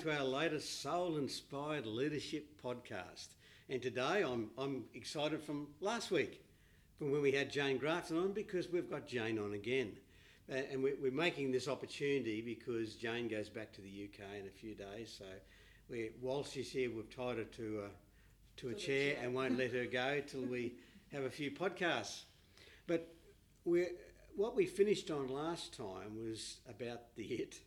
To our latest soul Inspired Leadership Podcast. And today I'm, I'm excited from last week, from when we had Jane Grafton on, because we've got Jane on again. Uh, And we're, we're making this opportunity because Jane goes back to the UK in a few days. So we, while she's here, we've tied her to a, to a chair and won't let her go till we have a few podcasts. But we're, what we finished on last time was about the it,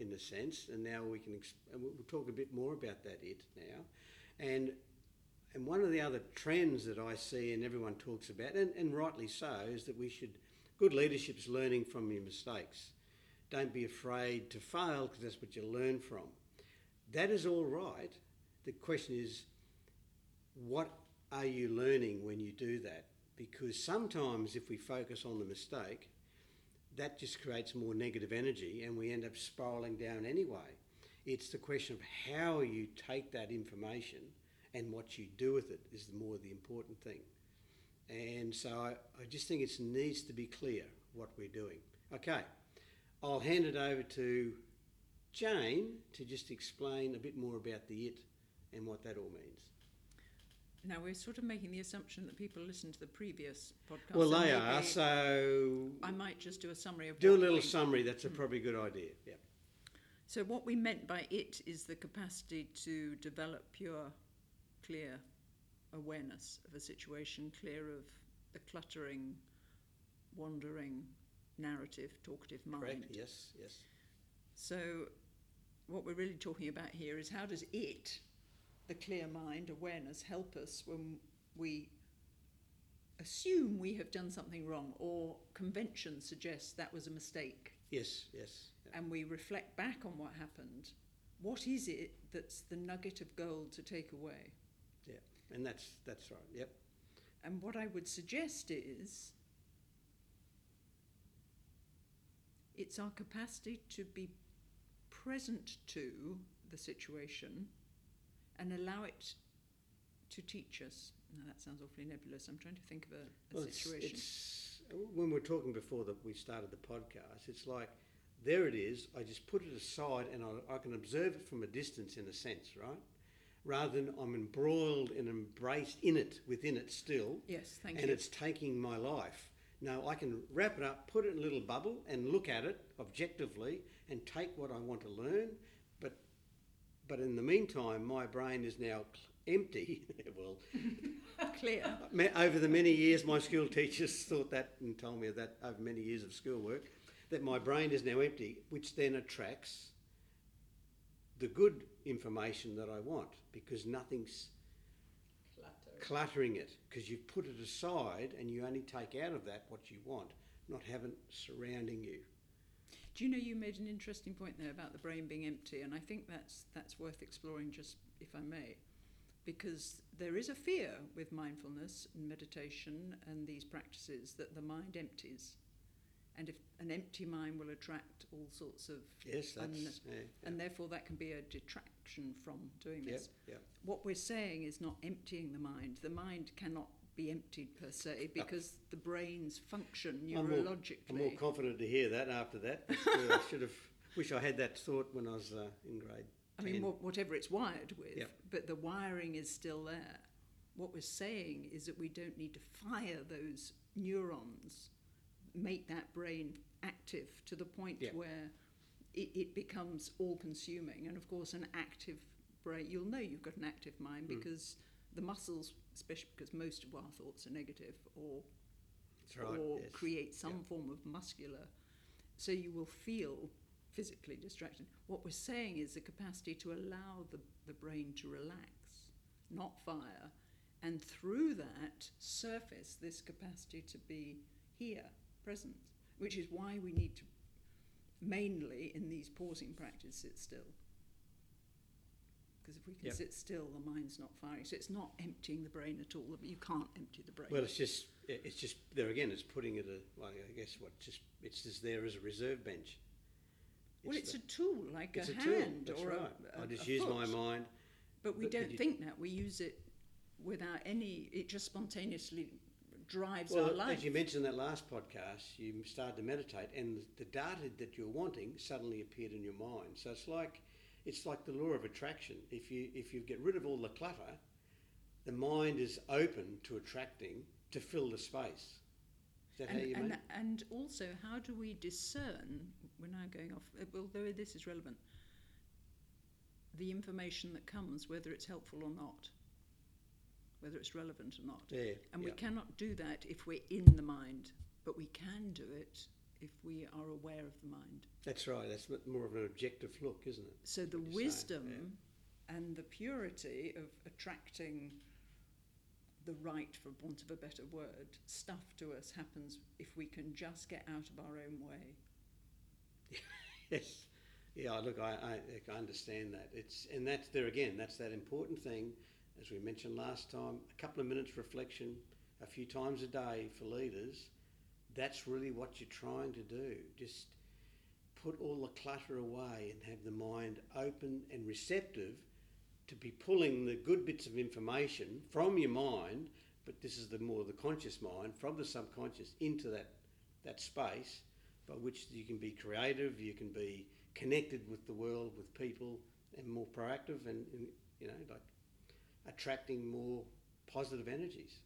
in a sense, and now we can and we'll talk a bit more about that it now. And and one of the other trends that I see and everyone talks about, and, and rightly so, is that we should good leadership is learning from your mistakes. Don't be afraid to fail because that's what you learn from. That is all right. The question is, what are you learning when you do that? Because sometimes if we focus on the mistake, that just creates more negative energy and we end up spiraling down anyway. It's the question of how you take that information and what you do with it is the more the important thing. And so I, I just think it needs to be clear what we're doing. Okay, I'll hand it over to Jane to just explain a bit more about the it and what that all means. Now we're sort of making the assumption that people listen to the previous podcast. Well, they are, so I might just do a summary of do a little we- summary. That's a hmm. probably good idea. Yeah. So what we meant by it is the capacity to develop pure, clear awareness of a situation, clear of the cluttering, wandering, narrative, talkative mind. Correct. Yes. Yes. So, what we're really talking about here is how does it, the clear mind, awareness, help us when we assume we have done something wrong or convention suggests that was a mistake Yes. Yes. yeah. and we reflect back on what happened? What is it that's the nugget of gold to take away? Yeah. And that's that's right. Yep. And what I would suggest is it's our capacity to be present to the situation and allow it to teach us. Now that sounds awfully nebulous. I'm trying to think of a, a Well, situation. it's when we we're talking before that we started the podcast. It's like there it is. I just put it aside and I, I can observe it from a distance, in a sense, right? Rather than I'm embroiled and embraced in it, within it still. yes, thank and you. And it's taking my life. No, I can wrap it up, put it in a little bubble, and look at it objectively and take what I want to learn. But, in the meantime, my brain is now empty. well, Clear. over the many years, my school teachers thought that and told me that over many years of schoolwork, that my brain is now empty, which then attracts the good information that I want because nothing's cluttering it because you've put it aside and you only take out of that what you want, not having surrounding you. Do you know you made an interesting point there about the brain being empty, and I think that's that's worth exploring, just if I may, because there is a fear with mindfulness and meditation and these practices that the mind empties, and if an empty mind will attract all sorts of Yes, that's unnecess- yeah, and therefore that can be a detraction from doing yeah, this. yeah. What we're saying is not emptying the mind. The mind cannot be emptied per se because the brain's function I'm more, neurologically. I'm more confident to hear that after that. I should have wish I had that thought when I was uh, in grade. I mean, 10. wha- whatever it's wired with, Yep. but the wiring is still there. What we're saying is that we don't need to fire those neurons, make that brain active to the point Yep. where it, it becomes all consuming. And of course, an active brain, you'll know you've got an active mind Mm. The muscles, especially because most of our thoughts are negative or, right. or yes. create some Yep. form of muscular. So you will feel physically distracted. What we're saying is the capacity to allow the, the brain to relax, not fire, and through that surface this capacity to be here, present, which is why we need to mainly in these pausing practices sit still. Because if we can Yep. sit still, the mind's not firing. So it's not emptying the brain at all. You can't empty the brain. Well, it's just it's just there again. It's putting it uh, a well, I guess what just it's just there as a reserve bench. well, it's the- a tool, like it's a, a tool. hand That's or right. a, a I just a use my mind. But we But- but don't you- think that. We use it without any. It just spontaneously drives Well, our life. as you mentioned in that last podcast, you started to meditate, and the data that you're wanting suddenly appeared in your mind. So it's like it's like the law of attraction. If you if you get rid of all the clutter, the mind is open to attracting to fill the space. Is that how And, you and, and also, how do we discern? We're now going off, uh, although this is relevant, the information that comes, whether it's helpful or not, whether it's relevant or not. Yeah. And yeah. we cannot do that if we're in the mind, but we can do it if we are aware of the mind. That's right. That's more of an objective look, isn't it? So the wisdom and the purity of attracting the right, for want of a better word, stuff to us happens if we can just get out of our own way. Yes. Yeah, look, I, I, I understand that. It's and that's there again. That's that important thing, as we mentioned last time. A couple of minutes reflection, a few times a day for leaders. That's really what you're trying to do. Just put all the clutter away and have the mind open and receptive to be pulling the good bits of information from your mind. But this is the more the conscious mind from the subconscious into that that space by which you can be creative, you can be connected with the world, with people, and more proactive, and, and you know, like attracting more positive energies.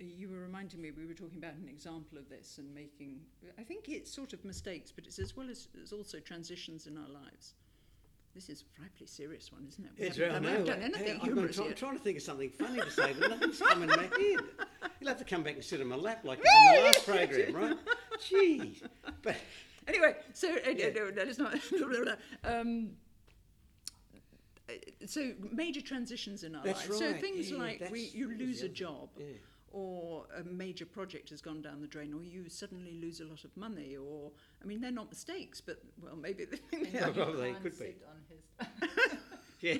You were reminding me, we were talking about an example of this and making, I think it's sort of mistakes, but it's as well as, as also transitions in our lives. This is a frightfully serious one, isn't it? We It's right, I know. done anything I'm, humorous I'm yet. trying to think of something funny to say, but nothing's coming in my head. You'll have to come back and sit on my lap like in the last program, right? Jeez. But Anyway, so uh, Yeah. no, that is not. um, uh, so major transitions in our That's lives. So things yeah, like we, you lose a job. Or a major project has gone down the drain, or you suddenly lose a lot of money, or I mean they're not mistakes, but well maybe And they are. Yeah. Well, they could be. on his Yeah.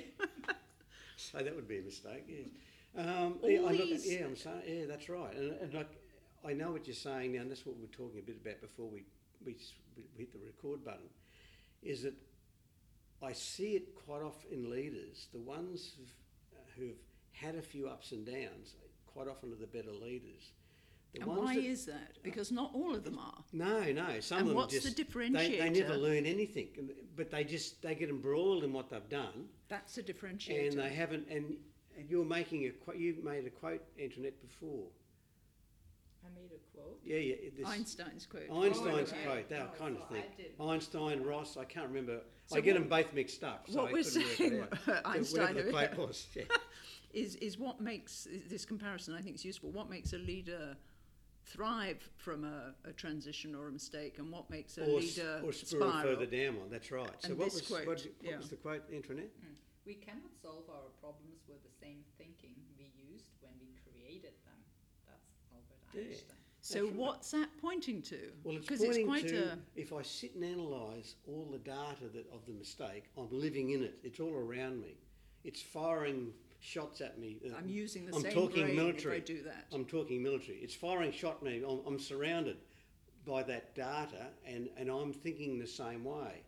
so that would be a mistake. Yes. Um, yeah, I look at, these- yeah, I'm saying, yeah, that's right. And, and like, I know what you're saying now, and that's what we we're talking a bit about before we, we, we hit the record button, is that I see it quite often in leaders, the ones who've, who've had a few ups and downs, quite often are the better leaders. The And why that- is that? Because not all of them are. no, no. Some And of them what's the just they, they never learn anything, but they just they get embroiled in what they've done, That's a differentiator. and they haven't. And, and you're making a quote. You made a quote, Antoinette, before. I made a quote. Yeah, yeah. This, Einstein's quote. Einstein's Oh, okay. quote. They Oh, kind of thing. I. Einstein, Ross. I can't remember. So I get what- them both mixed up. So what I we're couldn't work saying, out. Einstein whatever the quote was. Yeah. Is is what makes this comparison I think is useful. What makes a leader thrive from a, a transition or a mistake, and what makes a Or, s- leader or spiral spiral. further down one. That's right. So And what was quote, what, what yeah. was the quote? Antoinette. Mm. We cannot solve our problems with the same thinking we used when we created them. That's Albert Yeah. Einstein. So That's right. what's that pointing to? Well, it's Because pointing quite to a if I sit and analyse all the data that of the mistake, I'm living in it. It's all around me. It's firing shots at me. Uh, I'm using the I'm same talking brain military. if I do that. I'm talking military. It's firing shot at me. I'm, I'm surrounded by that data, and, and I'm thinking the same way.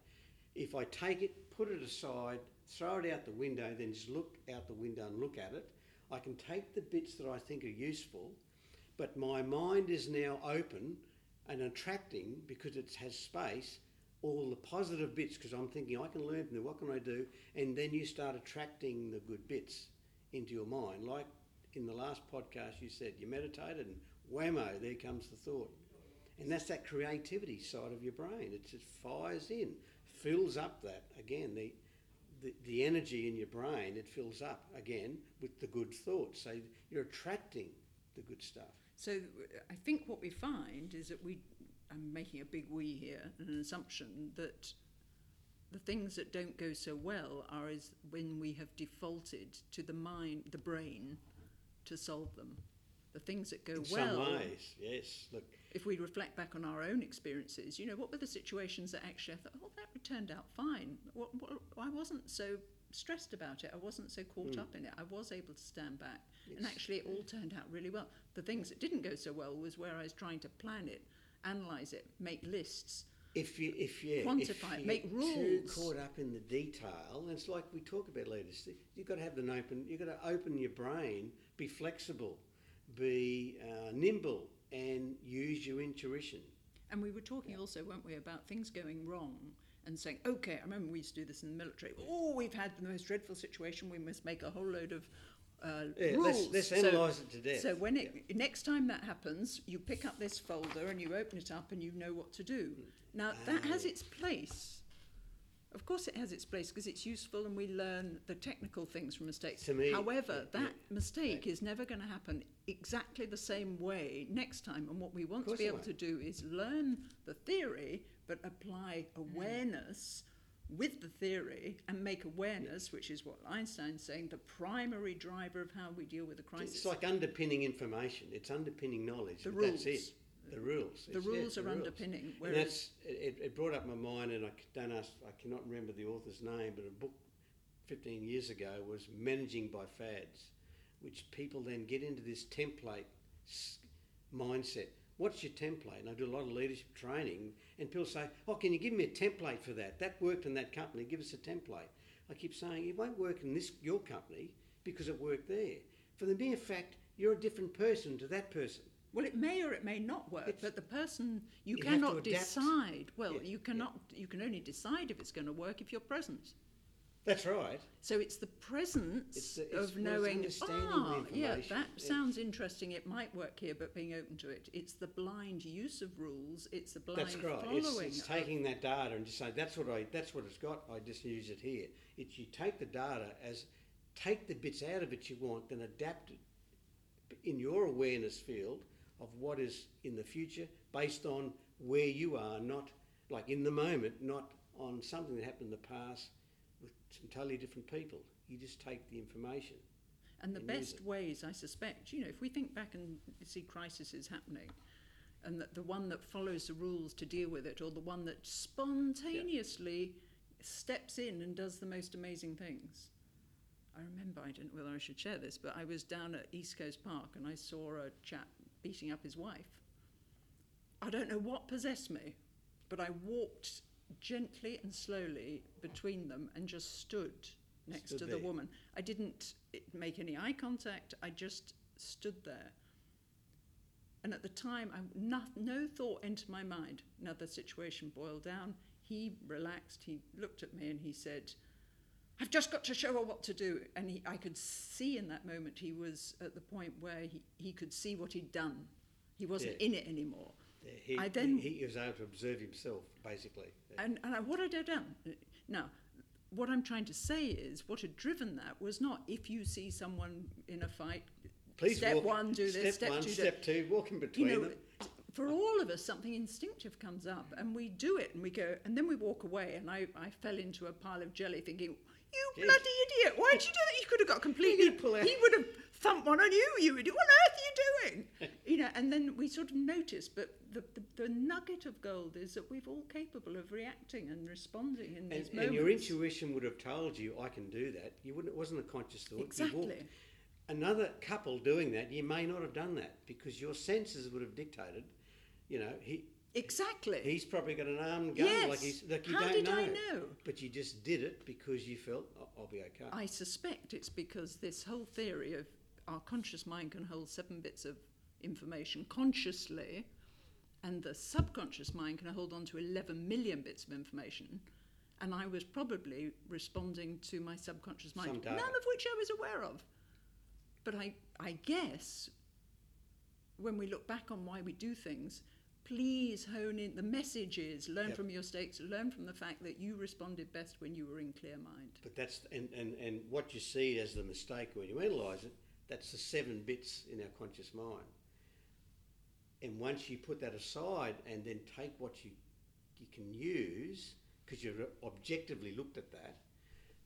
If I take it, put it aside, throw it out the window, then just look out the window and look at it, I can take the bits that I think are useful, but my mind is now open and attracting because it has space all the positive bits because I'm thinking I can learn from them. What can I do? And then you start attracting the good bits into your mind. Like in the last podcast, you said you meditated and whammo, there comes the thought. And that's that creativity side of your brain. It just fires in, fills up that again the, the the energy in your brain. It fills up again with the good thoughts. So you're attracting the good stuff. So I think what we find is that we, I'm making a big we here, an assumption that the things that don't go so well are is when we have defaulted to the mind, the brain, to solve them. The things that go in well, some ways, yes. Look, if we reflect back on our own experiences, you know, what were the situations that actually I thought, oh, that turned out fine. What, what, I wasn't so stressed about it. I wasn't so caught hmm. up in it. I was able to stand back. and actually, it all turned out really well. The things that didn't go so well was where I was trying to plan it, analyse it, make lists. If you, if you, Quantify if it, make rules. Too caught up in the detail, and it's like we talk about leaders. You've got to have an open. You've got to open your brain, be flexible, be uh, nimble, and use your intuition. And we were talking also, weren't we, about things going wrong and saying, okay, I remember we used to do this in the military. Oh, we've had the most dreadful situation. We must make a whole load of uh, Yeah, rules. let's, let's So- analyse it to death. so when it next time that happens, you pick up this folder and you open it up and you know what to do. Now that has its place. Of course, it has its place because it's useful and we learn the technical things from mistakes. To me, However, yeah, that yeah, mistake is never going to happen exactly the same way next time. And what we want to be able to do is learn the theory, but apply mm. awareness with the theory and make awareness, which is what Einstein's saying, the primary driver of how we deal with a crisis. It's like underpinning information. It's underpinning knowledge. The but That's rules. it. The rules. the It's- yeah, rules the are rules. underpinning. And that's it, it brought up my mind, and I don't ask, I cannot remember the author's name, but a book 15 years ago was Managing by Fads, which people then get into this template mindset. What's your template? And I do a lot of leadership training, and people say, "Oh, can you give me a template for that? That worked in that company. Give us a template." I keep saying it won't work in this your company because it worked there. For the mere fact you're a different person to that person. Well, it may or it may not work, It's- but the person you, You cannot decide. Well, Yeah, you cannot. You can only decide if it's going to work if you're present. That's right. So it's the presence It's the- it's- of knowing. understanding Ah, yeah, that Yeah. sounds interesting. It might work here, but being open to it. It's the blind use of rules. It's the blind That's right. It's, following. it's of- taking that data and just saying that's what I that's what it's got. I just use it here. It's you take the data as take the bits out of it you want, then adapt it in your awareness field of what is in the future based on where you are, not like in the moment, not on something that happened in the past with some totally different people. You just take the information. And the and best ways, I suspect, you know, if we think back and see crises happening, and that the one that follows the rules to deal with it, or the one that spontaneously steps in and does the most amazing things. I remember, I don't know whether I should share this, but I was down at East Coast Park and I saw a chap beating up his wife. I don't know what possessed me, but I walked gently and slowly between them and just stood next Stood to there. the woman. I didn't eh, make any eye contact, I just stood there. And at the time, I, no, no thought entered my mind. Now the situation boiled down. He relaxed, he looked at me and he said, I've just got to show her what to do. And he, I could see in that moment he was at the point where he, he could see what he'd done. He wasn't Yeah. in it anymore. Yeah, He, I then- he, he was able to observe himself, basically. And, and I, what had I done? Now, what I'm trying to say is what had driven that was not if you see someone in a fight, Please step walk, one, do this, step, step one, two, do- step two, walk in you between know, them. for all of us, something instinctive comes up and we do it and we go, and then we walk away. And I, I fell into a pile of jelly thinking, you Jeez. bloody idiot, why'd you do that? You could have got completely. he would have thumped one on you, you idiot, what on earth are you doing? you know, and then we sort of notice, but the, the, the nugget of gold is that we're all capable of reacting and responding in And, these and moments. your intuition would have told you, I can do that. You wouldn't, it wasn't a conscious thought. Exactly. another couple doing that, you may not have done that because your senses would have dictated, you know, he, Exactly. he's probably got an armed gun, yes. like, he's, like you How don't did know. I know? But you just did it because you felt, "Oh, I'll be okay. I suspect it's because this whole theory of our conscious mind can hold seven bits of information consciously, and the subconscious mind can hold on to 11 million bits of information. And I was probably responding to my subconscious mind, none of which I was aware of. But I, I guess when we look back on why we do things, please hone in the messages learn Yep. from your mistakes, learn from the fact that you responded best when you were in clear mind. But that's and, and, and what you see as the mistake when you analyse it, that's the seven bits in our conscious mind. And once you put that aside and then take what you you can use because you've objectively looked at that,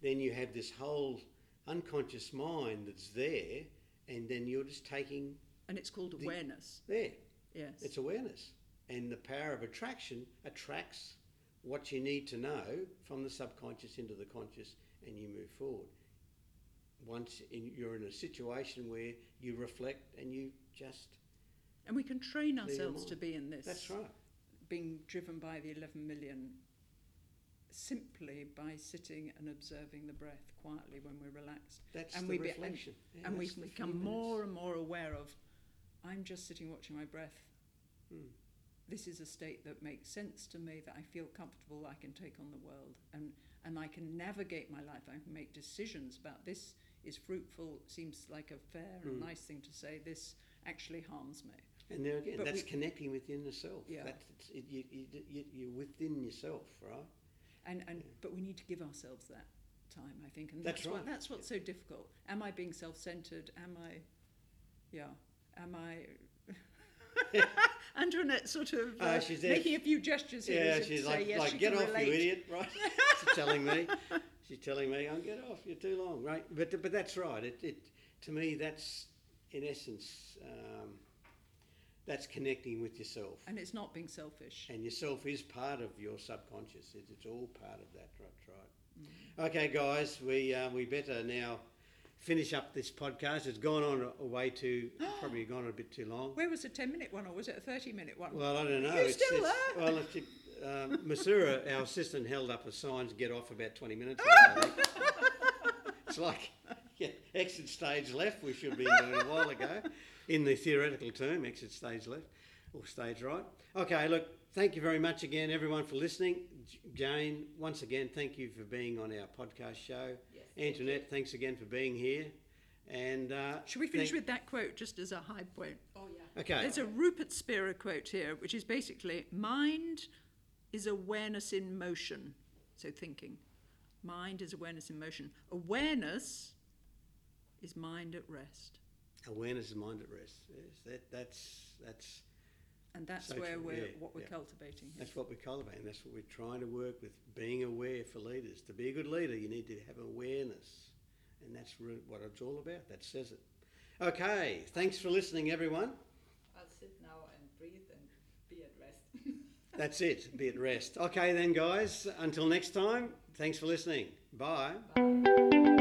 then you have this whole unconscious mind that's there, and then you're just taking And it's called The- awareness. there. Yes. It's awareness. And the power of attraction attracts what you need to know from the subconscious into the conscious and you move forward. Once in, you're in a situation where you reflect and you just. and we can train ourselves to be in this. That's right. Being driven by the 11 million simply by sitting and observing the breath quietly when we're relaxed. That's And the we be- and- reflection. Yeah, and we become more and more aware of, I'm just sitting watching my breath. Hmm. This is a state that makes sense to me, that I feel comfortable, I can take on the world, and, and I can navigate my life, I can make decisions about this is fruitful, seems like a fair and Mm. nice thing to say, this actually harms me. And there again, But that's we- connecting within yourself. Yeah. That's, it, you, you, you, you're within yourself, right? And, and but we need to give ourselves that time, I think, and That's that's, what, right. that's what's so difficult. Am I being self-centered? Am I, yeah, am I? Antoinette sort of uh, Uh, she's making a few gestures here. Yeah, she's like, yes, like she get off, relate. you idiot, right? she's telling me, she's telling me, I'm get off, you're too long, right? But but that's right. It, it to me that's in essence um, that's connecting with yourself, And it's not being selfish. and yourself is part of your subconscious. It, it's all part of that, right? Right. Mm. Okay, guys, we uh, we better now finish up this podcast. It's gone on a, way too, probably gone on a bit too long. Where was the ten-minute one, or was it a thirty-minute one? Well, I don't know. You It's- still it's- there? Well, it's, um, Masura, our assistant, held up a sign to get off about 20 minutes ago. It's like yeah, exit stage left, we should be doing a while ago, in the theoretical term, exit stage left or stage right. Okay, look, thank you very much again, everyone, for listening. Jane, once again, thank you for being on our podcast show. Yes. Antoinette, thanks again for being here. And uh, Should we finish thank- with that quote just as a high point? Oh yeah. Okay. There's a Rupert Spira quote here, which is basically mind is awareness in motion. So thinking. Mind is awareness in motion. Awareness is mind at rest. Awareness is mind at rest. Yes, that, that's that's And that's So where true, we're yeah, what we're yeah. cultivating. here. That's what we're cultivating. That's what we're trying to work with. Being aware for leaders. To be a good leader, you need to have awareness, and that's re- what it's all about. That says it. Okay. Thanks for listening, everyone. I'll sit now and breathe and be at rest. That's it. Be at rest. Okay, then, guys. Until next time. Thanks for listening. Bye. Bye.